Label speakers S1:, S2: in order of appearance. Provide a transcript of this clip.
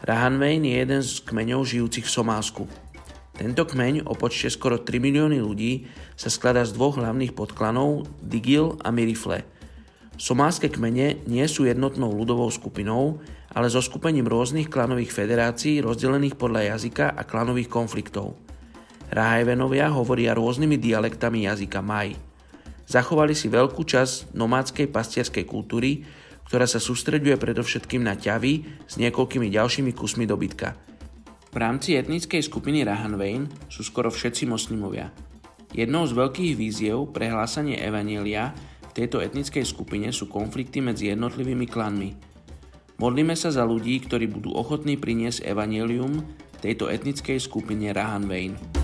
S1: Rahanvein je jeden z kmeňov žijúcich v Somálsku. Tento kmeň o počte skoro 3 milióny ľudí sa skladá z dvoch hlavných podklanov Digil a Mirifle. Somálske kmene nie sú jednotnou ľudovou skupinou, ale so skupením rôznych klanových federácií rozdelených podľa jazyka a klanových konfliktov. Rahajvenovia hovoria rôznymi dialektami jazyka Maj. Zachovali si veľkú časť nomádskej pastierskej kultúry, ktorá sa sústreďuje predovšetkým na ťavy s niekoľkými ďalšími kusmi dobytka. V rámci etnickej skupiny Rahanvein sú skoro všetci moslimovia. Jednou z veľkých víziev pre hlásanie Evanielia v tejto etnickej skupine sú konflikty medzi jednotlivými klanmi. Modlíme sa za ľudí, ktorí budú ochotní priniesť Evangelium tejto etnickej skupine Rahanvein.